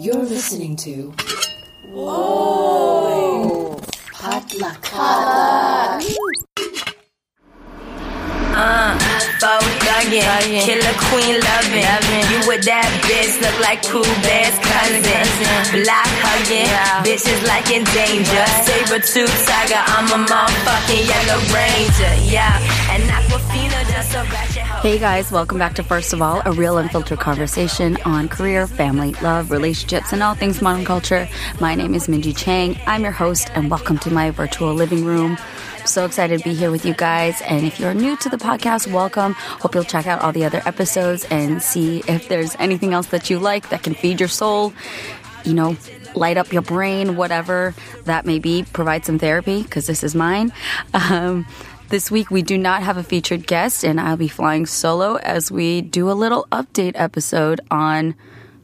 You're listening to. Whoa! Potluck. Potluck. Uh, thuggin', killer queen lovin'. You with that bitch look like cool bear's cousin. Block huggin', bitches like in danger. Saber tooth tiger, I'm a motherfucking yellow ranger. Yeah, and Aquafina just a. Hey guys, welcome back to First of All, a real unfiltered conversation on career, family, love, relationships, and all things modern culture. My name is Minji Chang. I'm your host, and welcome to my virtual living room. So excited to be here with you guys. And if you're new to the podcast, welcome. Hope you'll check out all the other episodes and see if there's anything else that you like that can feed your soul. You know, light up your brain, whatever that may be. Provide some therapy because this is mine. Um, this week, we do not have a featured guest, and I'll be flying solo as we do a little update episode on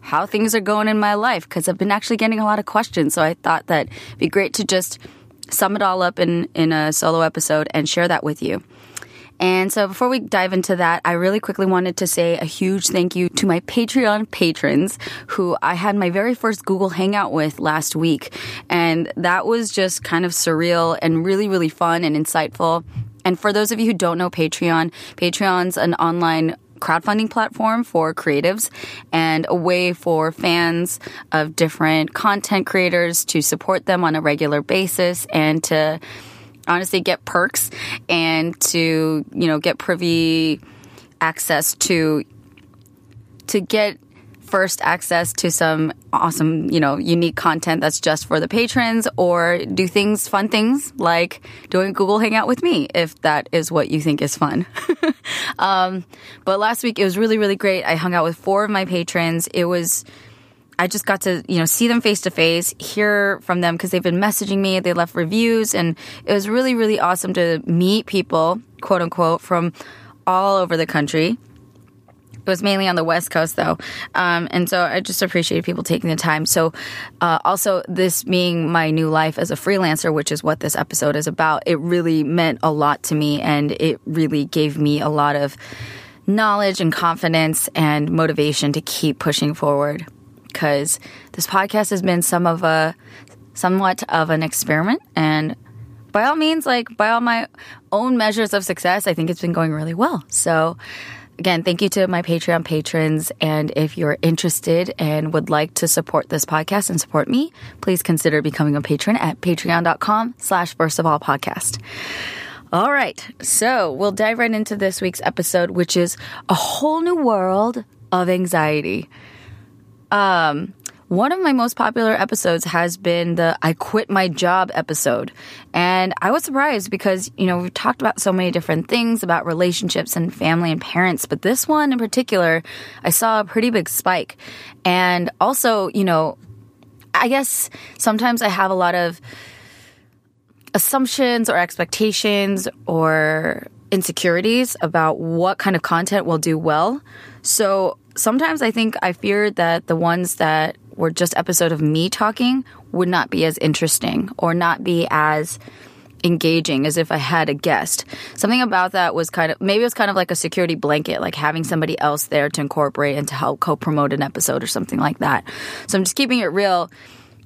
how things are going in my life because I've been actually getting a lot of questions. So I thought that it'd be great to just sum it all up in, in a solo episode and share that with you. And so before we dive into that, I really quickly wanted to say a huge thank you to my Patreon patrons who I had my very first Google Hangout with last week. And that was just kind of surreal and really, really fun and insightful. And for those of you who don't know Patreon, Patreon's an online crowdfunding platform for creatives and a way for fans of different content creators to support them on a regular basis and to honestly get perks and to, you know, get privy access to to get first access to some awesome, you know, unique content that's just for the patrons or do things, fun things like doing Google Hangout with me if that is what you think is fun. um, but last week it was really, really great. I hung out with four of my patrons. It was, I just got to, you know, see them face to face, hear from them because they've been messaging me. They left reviews and it was really, really awesome to meet people, quote unquote, from all over the country. It was mainly on the West Coast, though. Um, and so I just appreciate people taking the time. So, uh, also, this being my new life as a freelancer, which is what this episode is about, it really meant a lot to me. And it really gave me a lot of knowledge and confidence and motivation to keep pushing forward. Because this podcast has been some of a, somewhat of an experiment. And by all means, like by all my own measures of success, I think it's been going really well. So, Again, thank you to my Patreon patrons. And if you're interested and would like to support this podcast and support me, please consider becoming a patron at patreon.com slash first of all podcast. All right. So we'll dive right into this week's episode, which is a whole new world of anxiety. Um, one of my most popular episodes has been the I quit my job episode. And I was surprised because, you know, we've talked about so many different things about relationships and family and parents, but this one in particular, I saw a pretty big spike. And also, you know, I guess sometimes I have a lot of assumptions or expectations or insecurities about what kind of content will do well. So sometimes I think I fear that the ones that were just episode of me talking would not be as interesting or not be as engaging as if I had a guest. Something about that was kind of maybe it was kind of like a security blanket, like having somebody else there to incorporate and to help co-promote an episode or something like that. So I'm just keeping it real.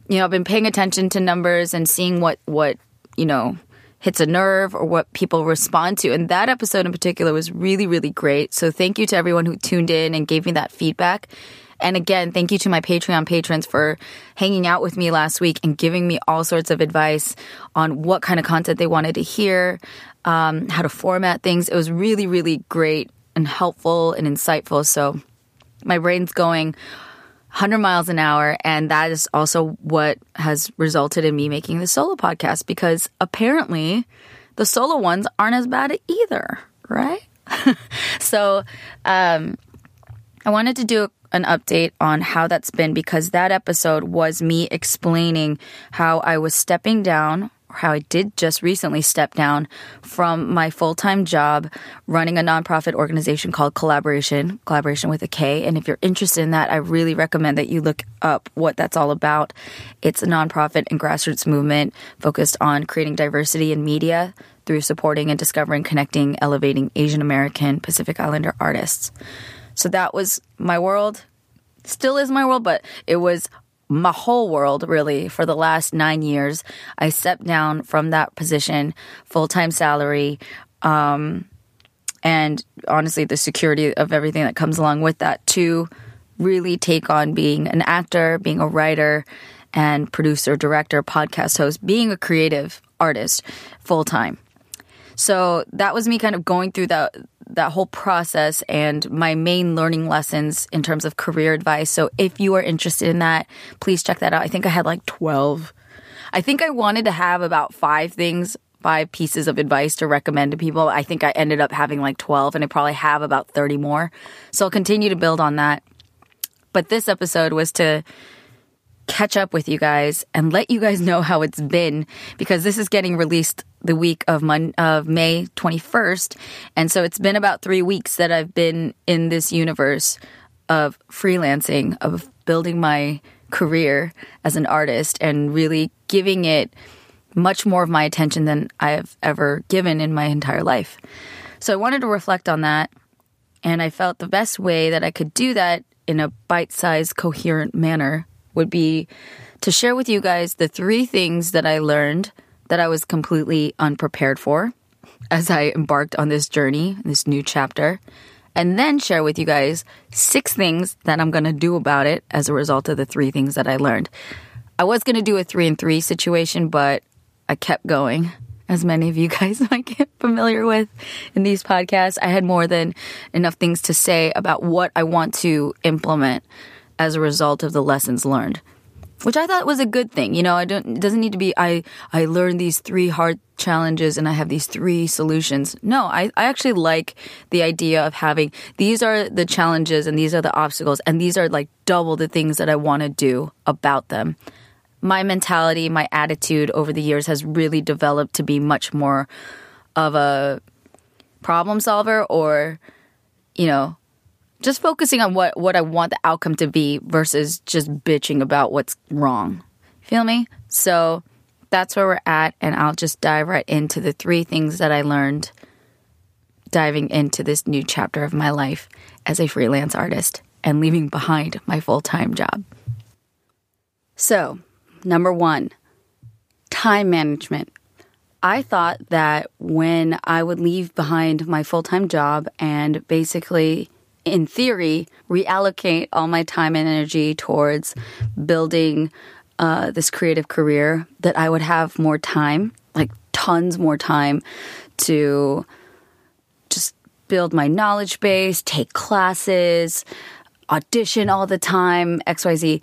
You know, I've been paying attention to numbers and seeing what what, you know, hits a nerve or what people respond to. And that episode in particular was really, really great. So thank you to everyone who tuned in and gave me that feedback. And again, thank you to my Patreon patrons for hanging out with me last week and giving me all sorts of advice on what kind of content they wanted to hear, um, how to format things. It was really, really great and helpful and insightful. So my brain's going 100 miles an hour. And that is also what has resulted in me making the solo podcast because apparently the solo ones aren't as bad either, right? so, um, I wanted to do an update on how that's been because that episode was me explaining how I was stepping down or how I did just recently step down from my full time job running a nonprofit organization called Kollaboration, Kollaboration with a K. And if you're interested in that, I really recommend that you look up what that's all about. It's a nonprofit and grassroots movement focused on creating diversity in media through supporting and discovering, connecting, elevating Asian American Pacific Islander artists. So that was my world. Still is my world, but it was my whole world really for the last nine years. I stepped down from that position, full time salary, um, and honestly, the security of everything that comes along with that to really take on being an actor, being a writer, and producer, director, podcast host, being a creative artist full time. So that was me kind of going through that that whole process and my main learning lessons in terms of career advice. So if you are interested in that, please check that out. I think I had like 12. I think I wanted to have about 5 things, 5 pieces of advice to recommend to people. I think I ended up having like 12 and I probably have about 30 more. So I'll continue to build on that. But this episode was to catch up with you guys and let you guys know how it's been because this is getting released the week of Mon- of May 21st and so it's been about 3 weeks that I've been in this universe of freelancing of building my career as an artist and really giving it much more of my attention than I've ever given in my entire life. So I wanted to reflect on that and I felt the best way that I could do that in a bite-sized coherent manner would be to share with you guys the three things that I learned that I was completely unprepared for as I embarked on this journey, this new chapter, and then share with you guys six things that I'm going to do about it as a result of the three things that I learned. I was going to do a three and three situation, but I kept going. As many of you guys might get familiar with in these podcasts, I had more than enough things to say about what I want to implement as a result of the lessons learned which I thought was a good thing. You know, I don't, it doesn't need to be, I, I learned these three hard challenges and I have these three solutions. No, I, I actually like the idea of having, these are the challenges and these are the obstacles and these are like double the things that I want to do about them. My mentality, my attitude over the years has really developed to be much more of a problem solver or, you know, just focusing on what, what I want the outcome to be versus just bitching about what's wrong. Feel me? So that's where we're at, and I'll just dive right into the three things that I learned diving into this new chapter of my life as a freelance artist and leaving behind my full time job. So, number one, time management. I thought that when I would leave behind my full time job and basically in theory, reallocate all my time and energy towards building uh, this creative career, that I would have more time, like tons more time to just build my knowledge base, take classes, audition all the time, XYZ.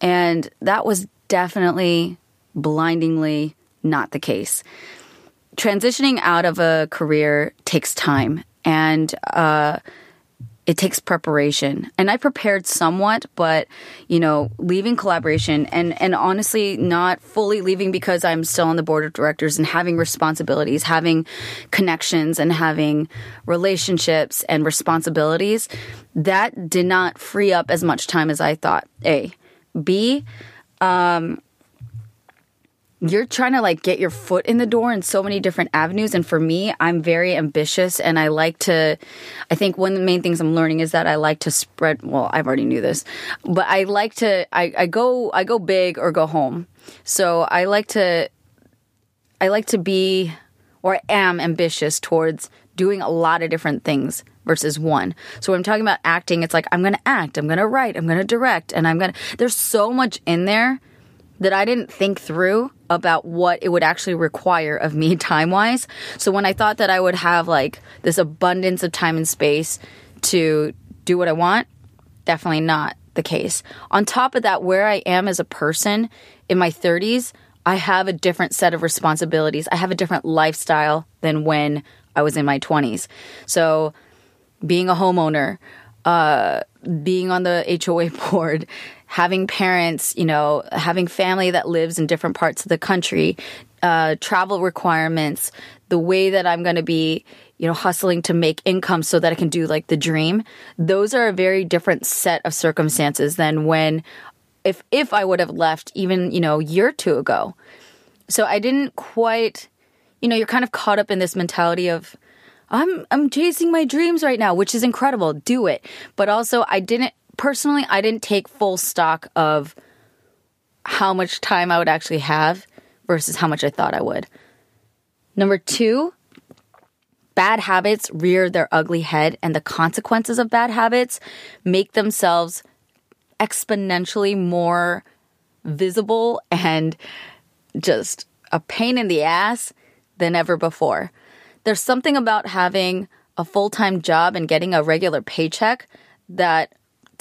And that was definitely blindingly not the case. Transitioning out of a career takes time. And, uh, it takes preparation. And i prepared somewhat but you know leaving Kollaboration and and honestly not fully leaving because i'm still on the board of directors and having responsibilities having connections and having relationships and responsibilities that did not free up as much time as i thought. A. B um you're trying to like get your foot in the door in so many different avenues and for me i'm very ambitious and i like to i think one of the main things i'm learning is that i like to spread well i've already knew this but i like to i, I go i go big or go home so i like to i like to be or am ambitious towards doing a lot of different things versus one. So when I'm talking about acting, it's like I'm going to act, I'm going to write, I'm going to direct, and I'm going to there's so much in there that I didn't think through about what it would actually require of me time wise. So when I thought that I would have like this abundance of time and space to do what I want, definitely not the case. On top of that, where I am as a person in my 30s, I have a different set of responsibilities. I have a different lifestyle than when I was in my 20s. So being a homeowner, uh, being on the HOA board, having parents, you know, having family that lives in different parts of the country, uh, travel requirements, the way that I'm going to be, you know, hustling to make income so that I can do like the dream. Those are a very different set of circumstances than when, if if I would have left even you know a year or two ago. So I didn't quite, you know, you're kind of caught up in this mentality of. I'm I'm chasing my dreams right now, which is incredible. Do it. But also I didn't personally, I didn't take full stock of how much time I would actually have versus how much I thought I would. Number two, bad habits rear their ugly head, and the consequences of bad habits make themselves exponentially more visible and just a pain in the ass than ever before. There's something about having a full time job and getting a regular paycheck that,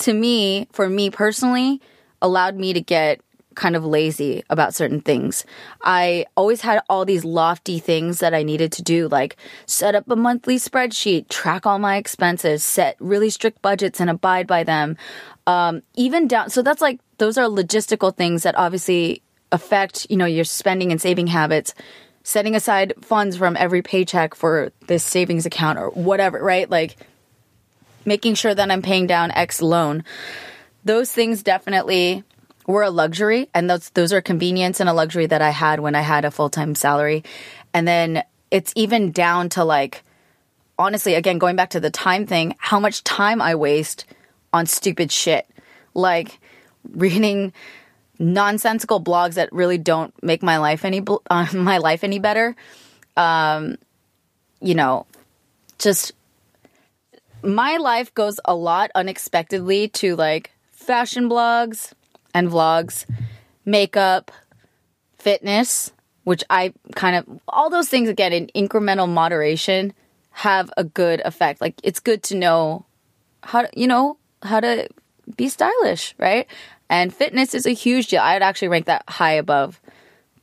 to me, for me personally, allowed me to get kind of lazy about certain things. I always had all these lofty things that I needed to do, like set up a monthly spreadsheet, track all my expenses, set really strict budgets and abide by them. Um, even down, so that's like, those are logistical things that obviously affect, you know, your spending and saving habits. Setting aside funds from every paycheck for this savings account or whatever, right? Like making sure that I'm paying down X loan. Those things definitely were a luxury and those those are convenience and a luxury that I had when I had a full-time salary. And then it's even down to like honestly again going back to the time thing, how much time I waste on stupid shit. Like reading nonsensical blogs that really don't make my life any uh, my life any better. Um you know, just my life goes a lot unexpectedly to like fashion blogs, and vlogs, makeup, fitness, which I kind of, all those things again in incremental moderation have a good effect. Like it's good to know how to, you know, how to be stylish, right? And fitness is a huge deal. I'd actually rank that high above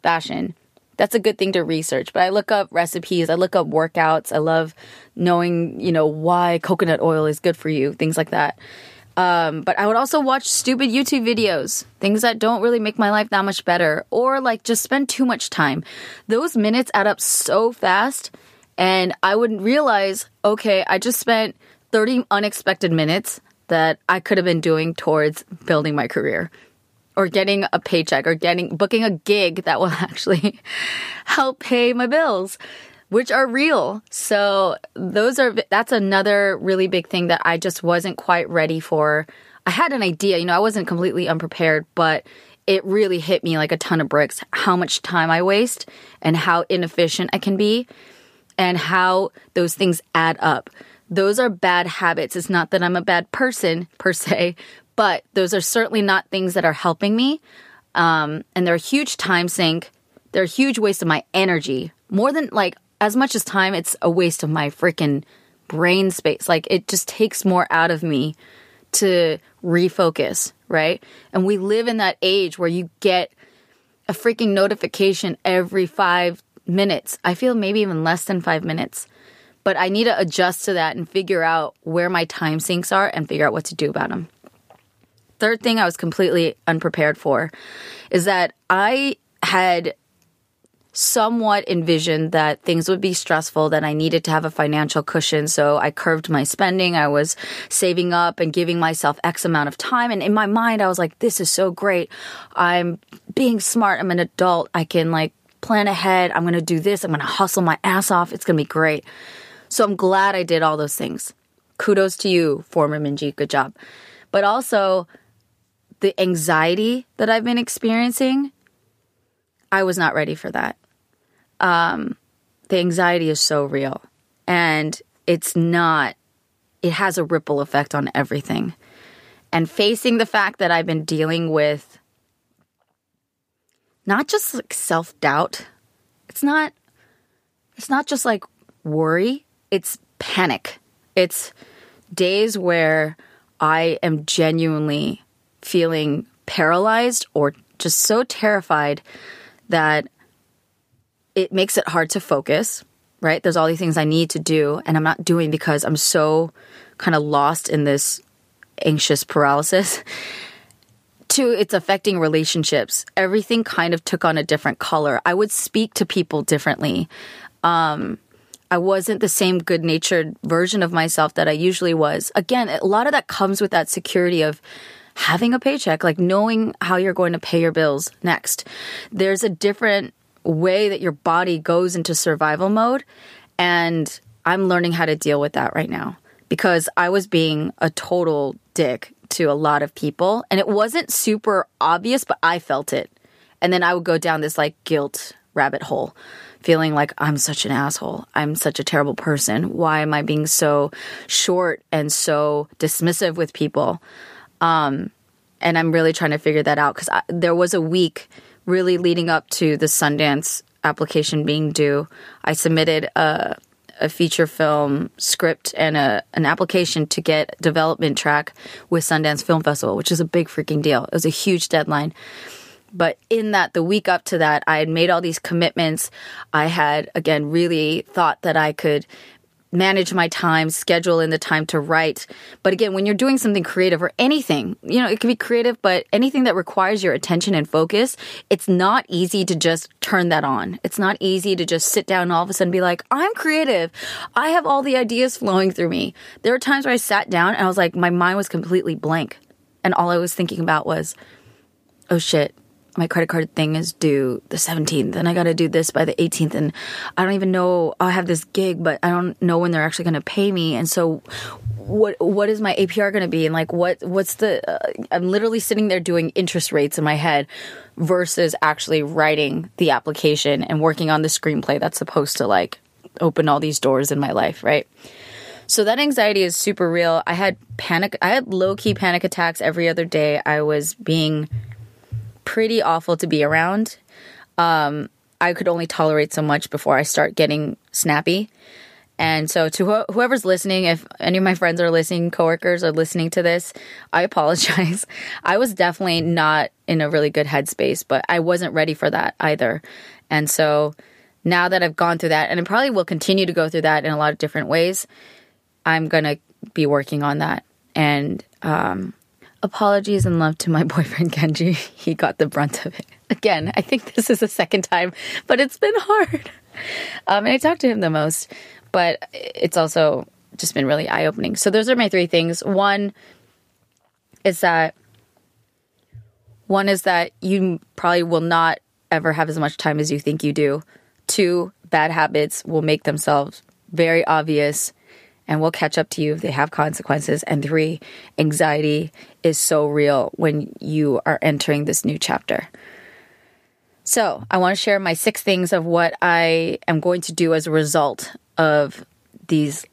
fashion. That's a good thing to research. But I look up recipes, I look up workouts. I love knowing, you know, why coconut oil is good for you, things like that. Um, but I would also watch stupid YouTube videos, things that don't really make my life that much better, or like just spend too much time. Those minutes add up so fast, and I wouldn't realize, okay, I just spent 30 unexpected minutes that I could have been doing towards building my career or getting a paycheck or getting booking a gig that will actually help pay my bills which are real. So those are that's another really big thing that I just wasn't quite ready for. I had an idea, you know, I wasn't completely unprepared, but it really hit me like a ton of bricks how much time I waste and how inefficient I can be and how those things add up. Those are bad habits. It's not that I'm a bad person per se, but those are certainly not things that are helping me. Um, and they're a huge time sink. They're a huge waste of my energy. More than like as much as time, it's a waste of my freaking brain space. Like it just takes more out of me to refocus, right? And we live in that age where you get a freaking notification every five minutes. I feel maybe even less than five minutes. But I need to adjust to that and figure out where my time sinks are and figure out what to do about them. Third thing I was completely unprepared for is that I had somewhat envisioned that things would be stressful, that I needed to have a financial cushion. So I curved my spending. I was saving up and giving myself X amount of time. And in my mind, I was like, this is so great. I'm being smart. I'm an adult. I can like plan ahead. I'm going to do this. I'm going to hustle my ass off. It's going to be great. So I'm glad I did all those things. Kudos to you, former Minji. Good job. But also, the anxiety that I've been experiencing, I was not ready for that um, the anxiety is so real and it's not, it has a ripple effect on everything. And facing the fact that I've been dealing with not just like self doubt, it's not, it's not just like worry, it's panic. It's days where I am genuinely feeling paralyzed or just so terrified that it makes it hard to focus, right? There's all these things I need to do, and I'm not doing because I'm so kind of lost in this anxious paralysis. Two, it's affecting relationships. Everything kind of took on a different color. I would speak to people differently. Um, I wasn't the same good natured version of myself that I usually was. Again, a lot of that comes with that security of having a paycheck, like knowing how you're going to pay your bills next. There's a different way that your body goes into survival mode. And I'm learning how to deal with that right now because I was being a total dick to a lot of people. And it wasn't super obvious, but I felt it. And then I would go down this like guilt rabbit hole, feeling like I'm such an asshole. I'm such a terrible person. Why am I being so short and so dismissive with people? Um, and I'm really trying to figure that out because there was a week really leading up to the Sundance application being due. I submitted a, a feature film script and a, an application to get development track with Sundance Film Festival, which is a big freaking deal. It was a huge deadline. But in that, the week up to that, I had made all these commitments. I had, again, really thought that I could manage my time, schedule in the time to write. But again, when you're doing something creative or anything, you know, it can be creative, but anything that requires your attention and focus, it's not easy to just turn that on. It's not easy to just sit down and all of a sudden be like, I'm creative. I have all the ideas flowing through me. There are times where I sat down and I was like, my mind was completely blank. And all I was thinking about was, oh shit, my credit card thing is due the 17th and I got to do this by the 18th and I don't even know I have this gig but I don't know when they're actually going to pay me and so what what is my APR going to be and like what what's the uh, I'm literally sitting there doing interest rates in my head versus actually writing the application and working on the screenplay that's supposed to like open all these doors in my life, right? So that anxiety is super real. I had panic I had low key panic attacks every other day. I was being pretty awful to be around. Um, I could only tolerate so much before I start getting snappy. And so, to wh- whoever's listening, if any of my friends are listening, coworkers are listening to this, I apologize. I was definitely not in a really good headspace, but I wasn't ready for that either. And so, now that I've gone through that, and I probably will continue to go through that in a lot of different ways, I'm going to be working on that. And um, apologies and love to my boyfriend Kenji. He got the brunt of it. Again, I think this is the second time, but it's been hard. Um, and I talk to him the most, but it's also just been really eye opening. So those are my three things. One is that one is that you probably will not ever have as much time as you think you do. Two, bad habits will make themselves very obvious and we'll catch up to you if they have consequences. And three, anxiety is so real when you are entering this new chapter. So, I want to share my six things of what I am going to do as a result of these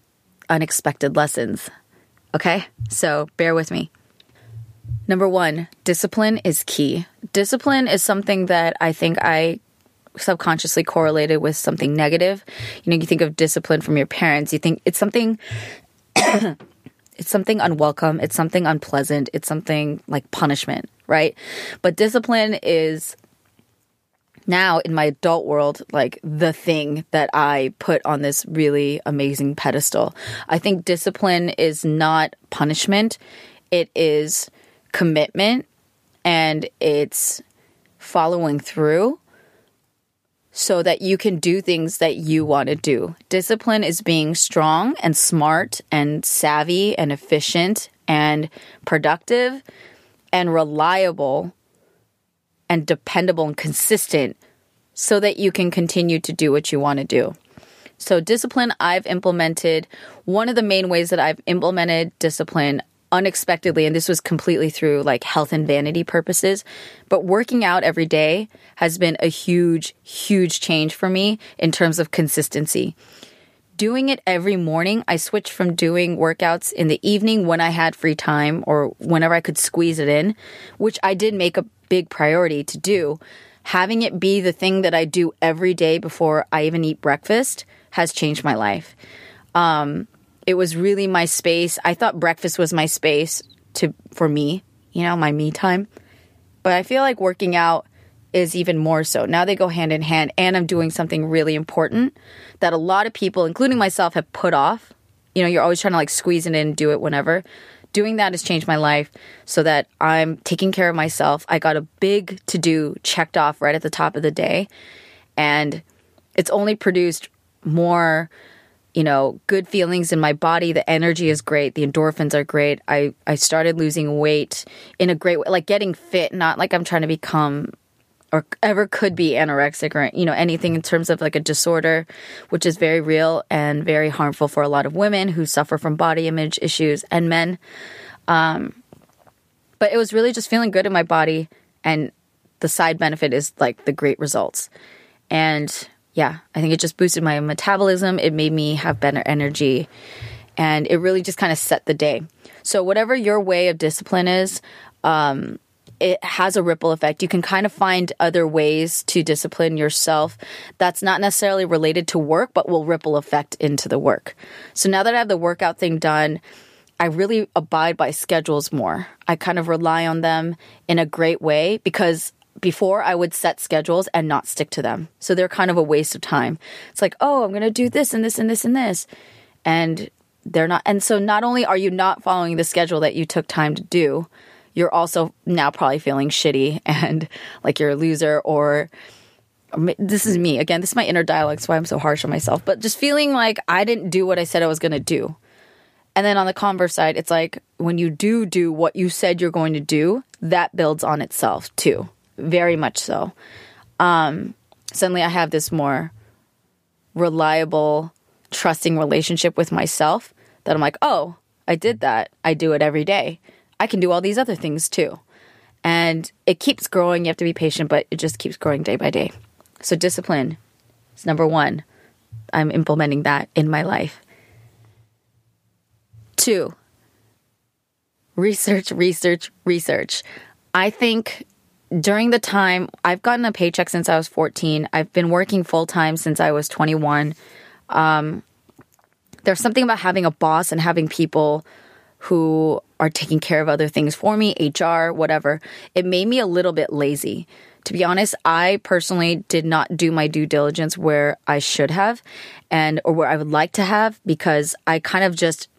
unexpected lessons. Okay? So, bear with me. Number one, discipline is key. Discipline is something that I think I subconsciously correlated with something negative. You know, you think of discipline from your parents, you think it's something it's something unwelcome, it's something unpleasant, it's something like punishment, right? But discipline is now in my adult world like the thing that I put on this really amazing pedestal. I think discipline is not punishment. It is commitment and it's following through so that you can do things that you want to do. Discipline is being strong and smart and savvy and efficient and productive and reliable and dependable and consistent so that you can continue to do what you want to do. So, discipline I've implemented, one of the main ways that I've implemented discipline unexpectedly, and this was completely through like health and vanity purposes, but working out every day has been a huge, huge change for me in terms of consistency. Doing it every morning, I switched from doing workouts in the evening when I had free time or whenever I could squeeze it in, which I did make a big priority to do. Having it be the thing that I do every day before I even eat breakfast has changed my life. Um, it was really my space. I thought breakfast was my space to for me, you know, my me time. But I feel like working out is even more so. Now they go hand in hand and I'm doing something really important that a lot of people, including myself, have put off. You know, you're always trying to like squeeze it in do it whenever. Doing that has changed my life so that I'm taking care of myself. I got a big to do checked off right at the top of the day. And it's only produced more you know, good feelings in my body. The energy is great. The endorphins are great. I, I started losing weight in a great way, like getting fit, not like I'm trying to become or ever could be anorexic or, you know, anything in terms of like a disorder, which is very real and very harmful for a lot of women who suffer from body image issues and men. Um, but it was really just feeling good in my body and the side benefit is like the great results. And yeah, I think it just boosted my metabolism. It made me have better energy and it really just kind of set the day. So whatever your way of discipline is, um, it has a ripple effect. You can kind of find other ways to discipline yourself that's not necessarily related to work, but will ripple effect into the work. So now that I have the workout thing done, I really abide by schedules more. I kind of rely on them in a great way because before I would set schedules and not stick to them. So they're kind of a waste of time. It's like, oh, I'm going to do this and this and this and this. And they're not. And so not only are you not following the schedule that you took time to do, you're also now probably feeling shitty and like you're a loser or this is me again this is my inner dialogue that's why i'm so harsh on myself but just feeling like i didn't do what i said i was going to do and then on the converse side it's like when you do do what you said you're going to do that builds on itself too very much so um suddenly i have this more reliable trusting relationship with myself that i'm like oh i did that i do it every day I can do all these other things too. And it keeps growing. You have to be patient, but it just keeps growing day by day. So, discipline is number one. I'm implementing that in my life. Two, research, research, research. I think during the time I've gotten a paycheck since I was 14, I've been working full time since I was 21. Um, there's something about having a boss and having people who are taking care of other things for me, HR, whatever. It made me a little bit lazy. To be honest, I personally did not do my due diligence where I should have and or where I would like to have because I kind of just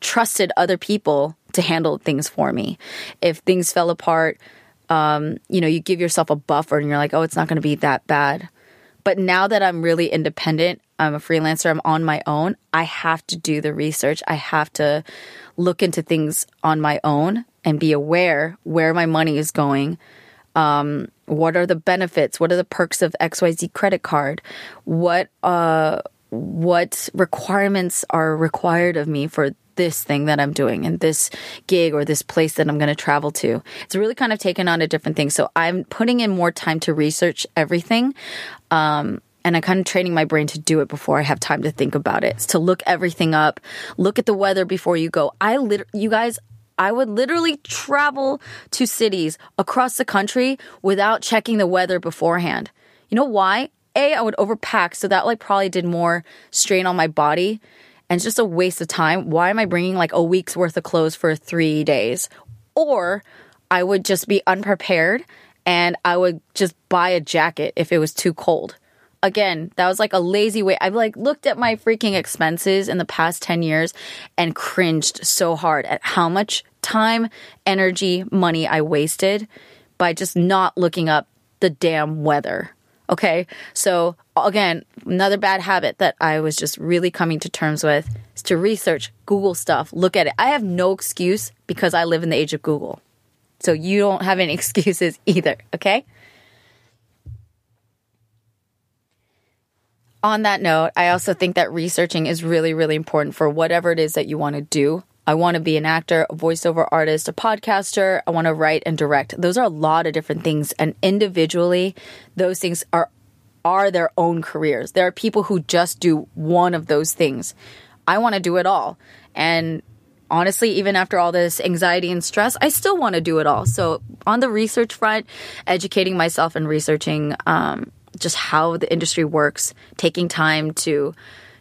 trusted other people to handle things for me. If things fell apart, um, you know, you give yourself a buffer and you're like, oh, it's not going to be that bad. But now that I'm really independent, I'm a freelancer, I'm on my own, I have to do the research. I have to look into things on my own and be aware where my money is going. Um, what are the benefits? What are the perks of XYZ credit card? What uh, what requirements are required of me for this thing that I'm doing and this gig or this place that I'm going to travel to. It's really kind of taken on a different thing. So I'm putting in more time to research everything. Um, and I'm kind of training my brain to do it before I have time to think about it. It's to look everything up, look at the weather before you go. I lit- you guys, I would literally travel to cities across the country without checking the weather beforehand. You know why? A, I would overpack, so that like probably did more strain on my body. And it's just a waste of time. Why am I bringing like a week's worth of clothes for three days? Or I would just be unprepared and I would just buy a jacket if it was too cold again, that was like a lazy way. I've like looked at my freaking expenses in the past 10 years and cringed so hard at how much time, energy, money I wasted by just not looking up the damn weather. Okay. So again, another bad habit that I was just really coming to terms with is to research, Google stuff, look at it. I have no excuse because I live in the age of Google. So you don't have any excuses either. Okay. on that note, I also think that researching is really, really important for whatever it is that you want to do. I want to be an actor, a voiceover artist, a podcaster. I want to write and direct. Those are a lot of different things. And individually, those things are are their own careers. There are people who just do one of those things. I want to do it all. And honestly, even after all this anxiety and stress, I still want to do it all. So on the research front, educating myself and researching um, just how the industry works, taking time to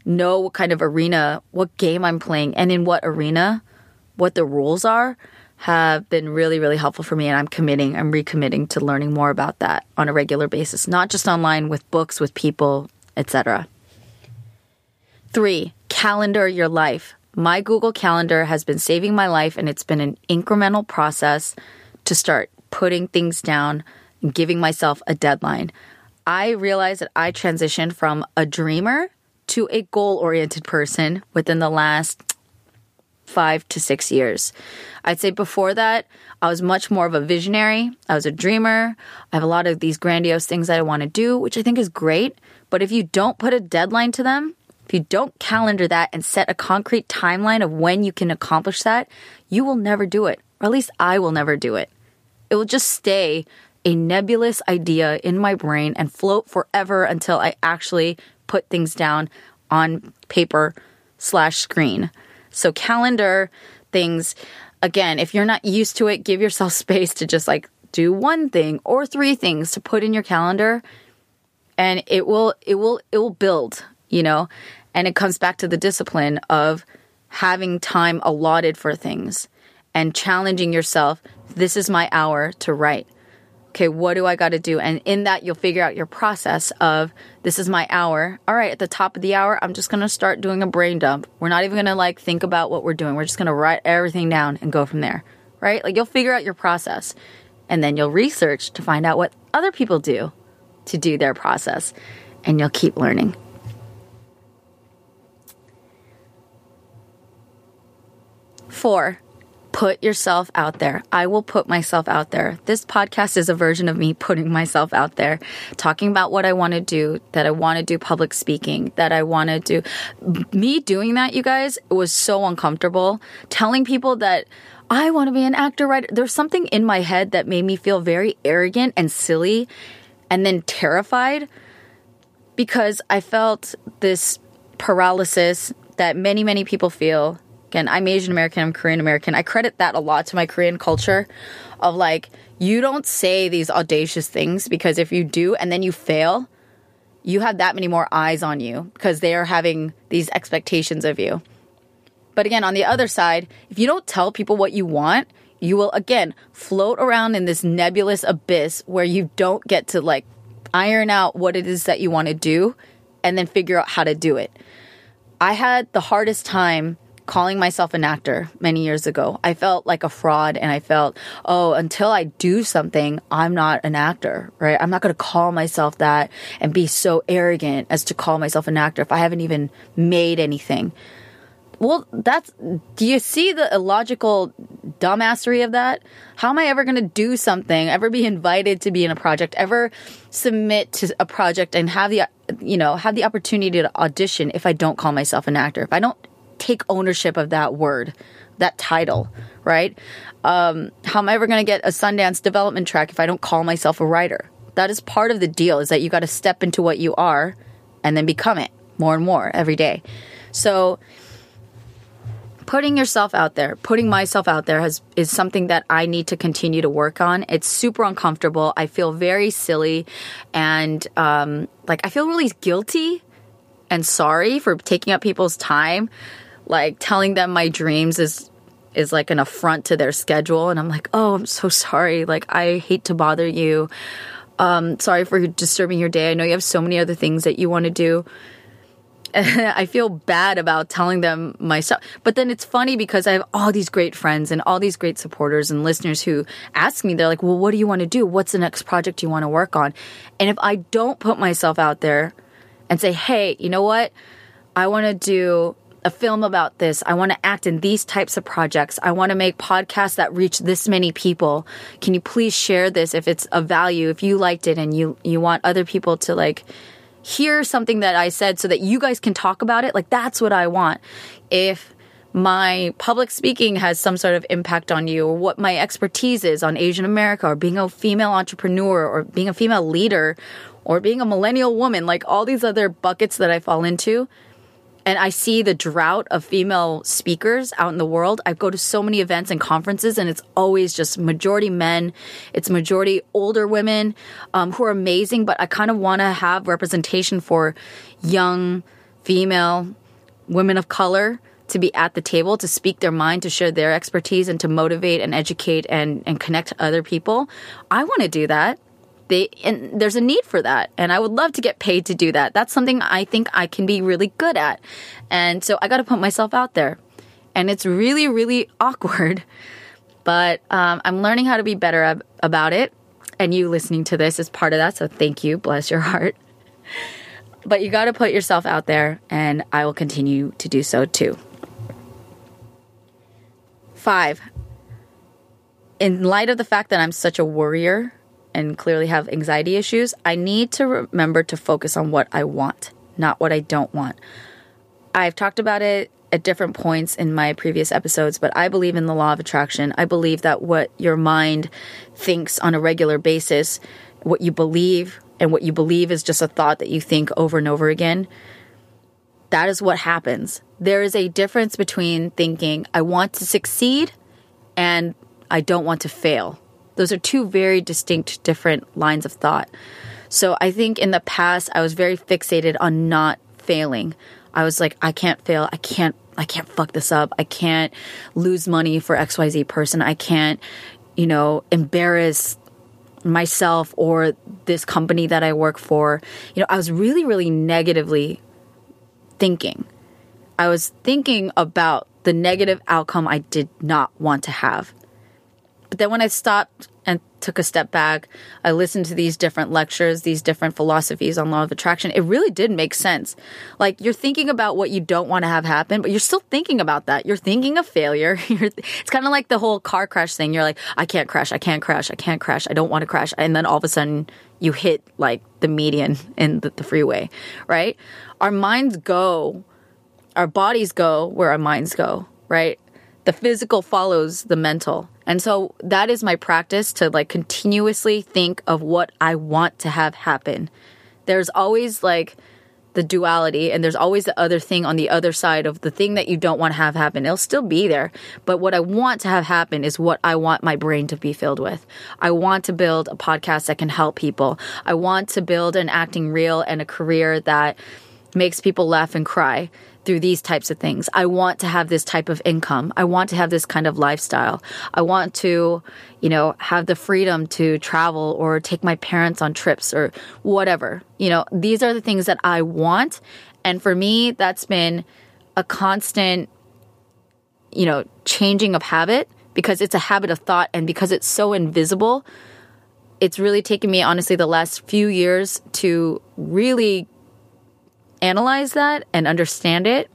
know what kind of arena, what game I'm playing, and in what arena, what the rules are, have been really, really helpful for me. And I'm committing, I'm recommitting to learning more about that on a regular basis, not just online with books, with people, etc. Three, calendar your life. My Google Calendar has been saving my life, and it's been an incremental process to start putting things down and giving myself a deadline. I realized that I transitioned from a dreamer to a goal oriented person within the last five to six years. I'd say before that, I was much more of a visionary. I was a dreamer. I have a lot of these grandiose things that I want to do, which I think is great. But if you don't put a deadline to them, if you don't calendar that and set a concrete timeline of when you can accomplish that, you will never do it. or at least I will never do it. It will just stay a nebulous idea in my brain and float forever until I actually put things down on paper slash screen. So, calendar things, again, if you're not used to it, give yourself space to just like do one thing or three things to put in your calendar and it will it will it will build, you know? And it comes back to the discipline of having time allotted for things and challenging yourself. This is my hour to write. Okay, what do I got to do? And in that, you'll figure out your process of this is my hour. All right, at the top of the hour, I'm just going to start doing a brain dump. We're not even going to like think about what we're doing. We're just going to write everything down and go from there, right? Like you'll figure out your process and then you'll research to find out what other people do to do their process and you'll keep learning. Four, put yourself out there. I will put myself out there. This podcast is a version of me putting myself out there, talking about what I want to do, that I want to do public speaking, that I want to do. Me doing that, you guys, it was so uncomfortable. Telling people that I want to be an actor, writer. There's something in my head that made me feel very arrogant and silly and then terrified because I felt this paralysis that many, many people feel. Again, I'm Asian American, I'm Korean American. I credit that a lot to my Korean culture of like, you don't say these audacious things because if you do and then you fail, you have that many more eyes on you because they are having these expectations of you. But again, on the other side, if you don't tell people what you want, you will again float around in this nebulous abyss where you don't get to like iron out what it is that you want to do and then figure out how to do it. I had the hardest time calling myself an actor many years ago. I felt like a fraud and I felt, oh, until I do something, I'm not an actor, right? I'm not going to call myself that and be so arrogant as to call myself an actor if I haven't even made anything. Well, that's. Do you see the illogical dumbassery of that? How am I ever going to do something, ever be invited to be in a project, ever submit to a project and have the, you know, have the opportunity to audition if I don't call myself an actor, if I don't take ownership of that word, that title, right? Um, how am I ever going to get a Sundance development track if I don't call myself a writer? That is part of the deal is that you got to step into what you are and then become it more and more every day. So, putting yourself out there, putting myself out there has is something that I need to continue to work on. It's super uncomfortable. I feel very silly, and um, like I feel really guilty and sorry for taking up people's time. Like telling them my dreams is is like an affront to their schedule, and I'm like, oh, I'm so sorry. Like I hate to bother you. Um, sorry for disturbing your day. I know you have so many other things that you want to do. I feel bad about telling them myself. But then it's funny because I have all these great friends and all these great supporters and listeners who ask me, they're like, well, what do you want to do? What's the next project you want to work on? And if I don't put myself out there and say, hey, you know what? I want to do a film about this. I want to act in these types of projects. I want to make podcasts that reach this many people. Can you please share this if it's of value, if you liked it and you, you want other people to like, hear something that I said so that you guys can talk about it. Like that's what I want. If my public speaking has some sort of impact on you or what my expertise is on Asian America or being a female entrepreneur or being a female leader or being a millennial woman, like all these other buckets that I fall into, and I see the drought of female speakers out in the world. I go to so many events and conferences, and it's always just majority men. It's majority older women um, who are amazing, but I kind of want to have representation for young female women of color to be at the table to speak their mind to share their expertise and to motivate and educate and, and connect other people i want to do that they and there's a need for that. And i would love to get paid to do that. That's something i think i can be really good at. And so i got to put myself out there. And it's really really awkward but um, i'm learning how to be better ab- about it. And you listening to this is part of that so thank you. Bless your heart. But you got to put yourself out there and i will continue to do so too. Five. In light of the fact that i'm such a worrier and clearly have anxiety issues, I need to remember to focus on what I want, not what I don't want. I've talked about it at different points in my previous episodes, but I believe in the law of attraction. I believe that what your mind thinks on a regular basis, what you believe, and what you believe is just a thought that you think over and over again, that is what happens. There is a difference between thinking, I want to succeed, and I don't want to fail. Those are two very distinct, different lines of thought. So I think in the past, I was very fixated on not failing. I was like, I can't fail. I can't, I can't fuck this up. I can't lose money for XYZ person. I can't, you know, embarrass myself or this company that I work for. You know, I was really, really negatively thinking. I was thinking about the negative outcome I did not want to have. But then when I stopped and took a step back, I listened to these different lectures, these different philosophies on law of attraction. It really did make sense. Like you're thinking about what you don't want to have happen, but you're still thinking about that. You're thinking of failure. it's kind of like the whole car crash thing. You're like, I can't crash. I can't crash. I can't crash. I don't want to crash. And then all of a sudden you hit like the median in the, the freeway, right? Our minds go, our bodies go where our minds go, right? The physical follows the mental. And so that is my practice to like continuously think of what I want to have happen. There's always like the duality and there's always the other thing on the other side of the thing that you don't want to have happen. It'll still be there. But what I want to have happen is what I want my brain to be filled with. I want to build a podcast that can help people. I want to build an acting reel and a career that makes people laugh and cry through these types of things. I want to have this type of income. I want to have this kind of lifestyle. I want to, you know, have the freedom to travel or take my parents on trips or whatever. You know, these are the things that I want. And for me, that's been a constant, you know, changing of habit because it's a habit of thought and because it's so invisible. It's really taken me, honestly, the last few years to really analyze that and understand it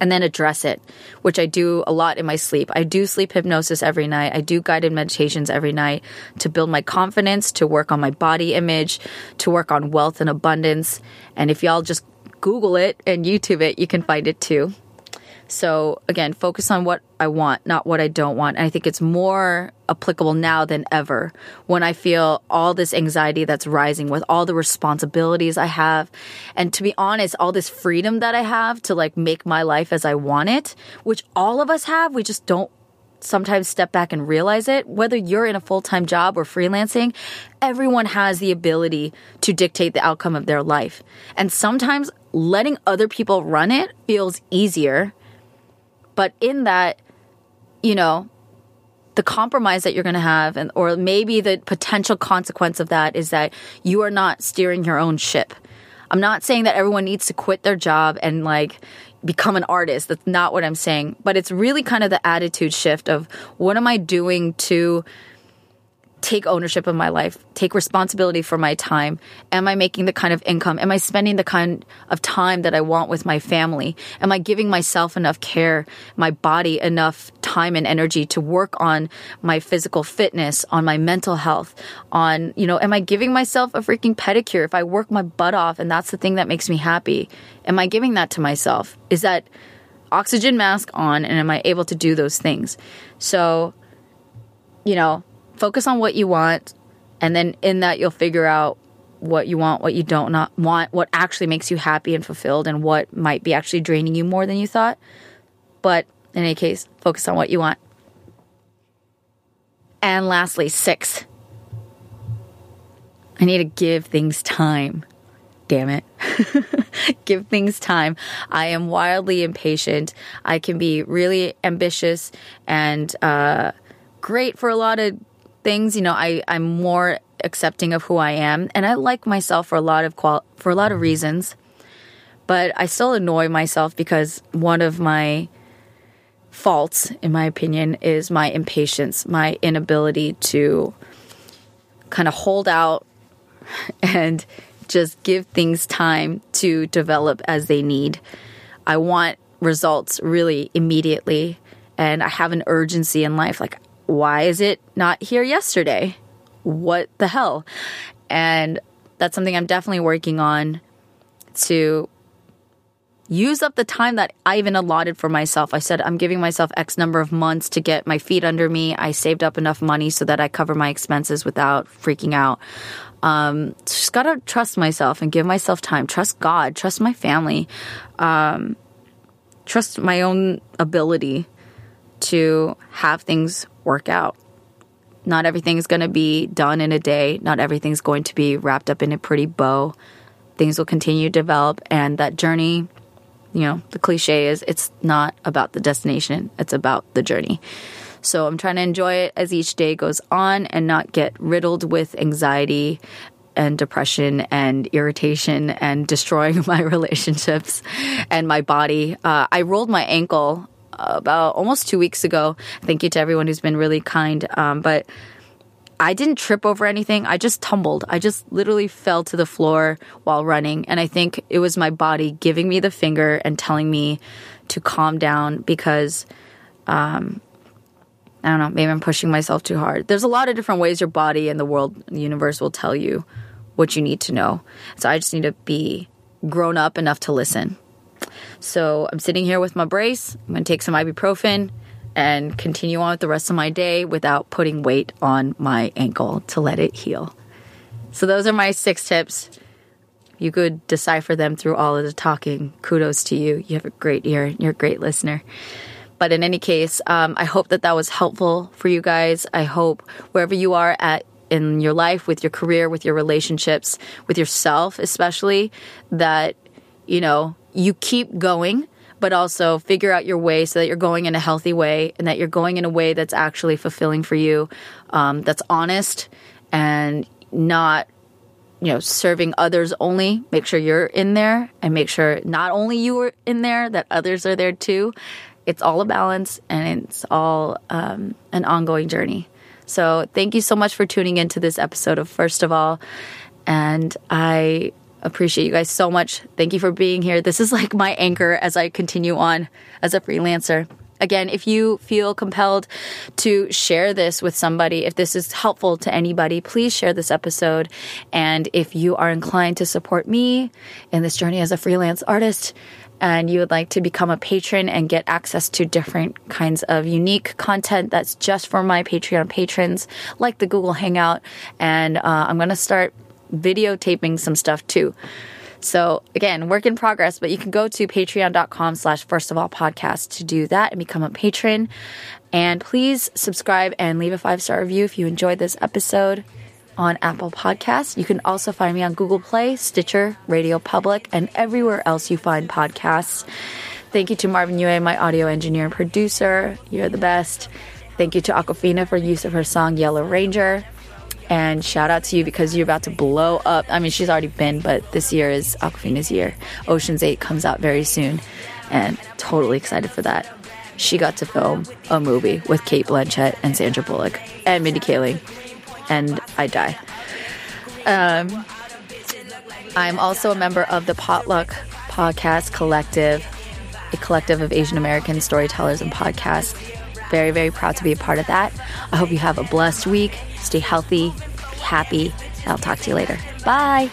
and then address it, which I do a lot in my sleep. I do sleep hypnosis every night. I do guided meditations every night to build my confidence, to work on my body image, to work on wealth and abundance. And if y'all just Google it and YouTube it, you can find it too. So again, focus on what I want, not what I don't want. And I think it's more applicable now than ever when I feel all this anxiety that's rising with all the responsibilities I have. And to be honest, all this freedom that I have to like make my life as I want it, which all of us have, we just don't sometimes step back and realize it. Whether you're in a full time job or freelancing, everyone has the ability to dictate the outcome of their life. And sometimes letting other people run it feels easier but in that, you know, the compromise that you're going to have and or maybe the potential consequence of that is that you are not steering your own ship. I'm not saying that everyone needs to quit their job and like become an artist. That's not what I'm saying. But it's really kind of the attitude shift of what am I doing to take ownership of my life, take responsibility for my time? Am I making the kind of income? Am I spending the kind of time that I want with my family? Am I giving myself enough care, my body enough time and energy to work on my physical fitness, on my mental health, on, you know, am I giving myself a freaking pedicure if I work my butt off and that's the thing that makes me happy? Am I giving that to myself? Is that oxygen mask on and am I able to do those things? So, you know, focus on what you want and then in that you'll figure out what you want what you don't not want what actually makes you happy and fulfilled and what might be actually draining you more than you thought. But in any case focus on what you want. And lastly six. I need to give things time. Damn it. Give things time. I am wildly impatient. I can be really ambitious and uh, great for a lot of things, you know, I, I'm more accepting of who I am and I like myself for a lot of qual for a lot of reasons. But I still annoy myself because one of my faults, in my opinion, is my impatience, my inability to kind of hold out and just give things time to develop as they need. I want results really immediately and I have an urgency in life. Like why is it not here yesterday? What the hell? And that's something I'm definitely working on to use up the time that I even allotted for myself. I said, I'm giving myself X number of months to get my feet under me. I saved up enough money so that I cover my expenses without freaking out. Um, just gotta trust myself and give myself time. Trust God, trust my family, um, trust my own ability to have things work out. Not everything is going to be done in a day. Not everything's going to be wrapped up in a pretty bow. Things will continue to develop, and that journey you know, the cliche is it's not about the destination, it's about the journey. So I'm trying to enjoy it as each day goes on and not get riddled with anxiety and depression and irritation and destroying my relationships and my body. Uh, I rolled my ankle about almost two weeks ago. Thank you to everyone who's been really kind. Um, but I didn't trip over anything. I just tumbled. I just literally fell to the floor while running. And I think it was my body giving me the finger and telling me to calm down because, um, I don't know, maybe I'm pushing myself too hard. There's a lot of different ways your body and the world, the universe will tell you what you need to know. So I just need to be grown up enough to listen. So I'm sitting here with my brace. I'm going to take some ibuprofen and continue on with the rest of my day without putting weight on my ankle to let it heal. So, those are my six tips. You could decipher them through all of the talking. Kudos to you. You have a great ear. You're a great listener. But in any case, um, I hope that that was helpful for you guys. I hope wherever you are at in your life, with your career, with your relationships, with yourself, especially, that, you know, you keep going but also figure out your way so that you're going in a healthy way and that you're going in a way that's actually fulfilling for you, um, that's honest and not you know serving others only. Make sure you're in there and make sure not only you are in there that others are there too. It's all a balance and it's all um, an ongoing journey. So thank you so much for tuning into this episode of first of all. And i appreciate you guys so much. Thank you for being here. This is like my anchor as I continue on as a freelancer. Again, if you feel compelled to share this with somebody, if this is helpful to anybody, please share this episode. And if you are inclined to support me in this journey as a freelance artist, and you would like to become a patron and get access to different kinds of unique content that's just for my Patreon patrons, like the Google Hangout. And uh, I'm going to start videotaping some stuff too. So again, work in progress, but you can go to patreon.com slash first of all podcast to do that and become a patron. And please subscribe and leave a five star review if you enjoyed this episode on Apple Podcasts. You can also find me on Google Play, Stitcher, Radio Public, and everywhere else you find podcasts. Thank you to Marvin Yue, my audio engineer and producer. You're the best. Thank you to Awkwafina for use of her song Yellow Ranger. And shout out to you because you're about to blow up. I mean, she's already been, but this year is Awkwafina's year. Ocean's 8 comes out very soon, and totally excited for that. She got to film a movie with Cate Blanchett and Sandra Bullock and Mindy Kaling, and I die. Um, I'm also a member of the Potluck Podcast Collective, a collective of Asian American storytellers and podcasts. Very, very proud to be a part of that. I hope you have a blessed week. Stay healthy, be happy. I'll talk to you later. Bye.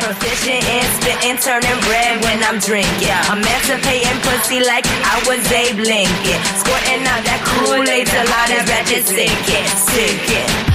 Proficient in spitting, turning red when I'm drinking. Emancipating pussy like I was Abe Lincoln. Squirting out that Kool-Aid till all that ratchet sinking, sinking.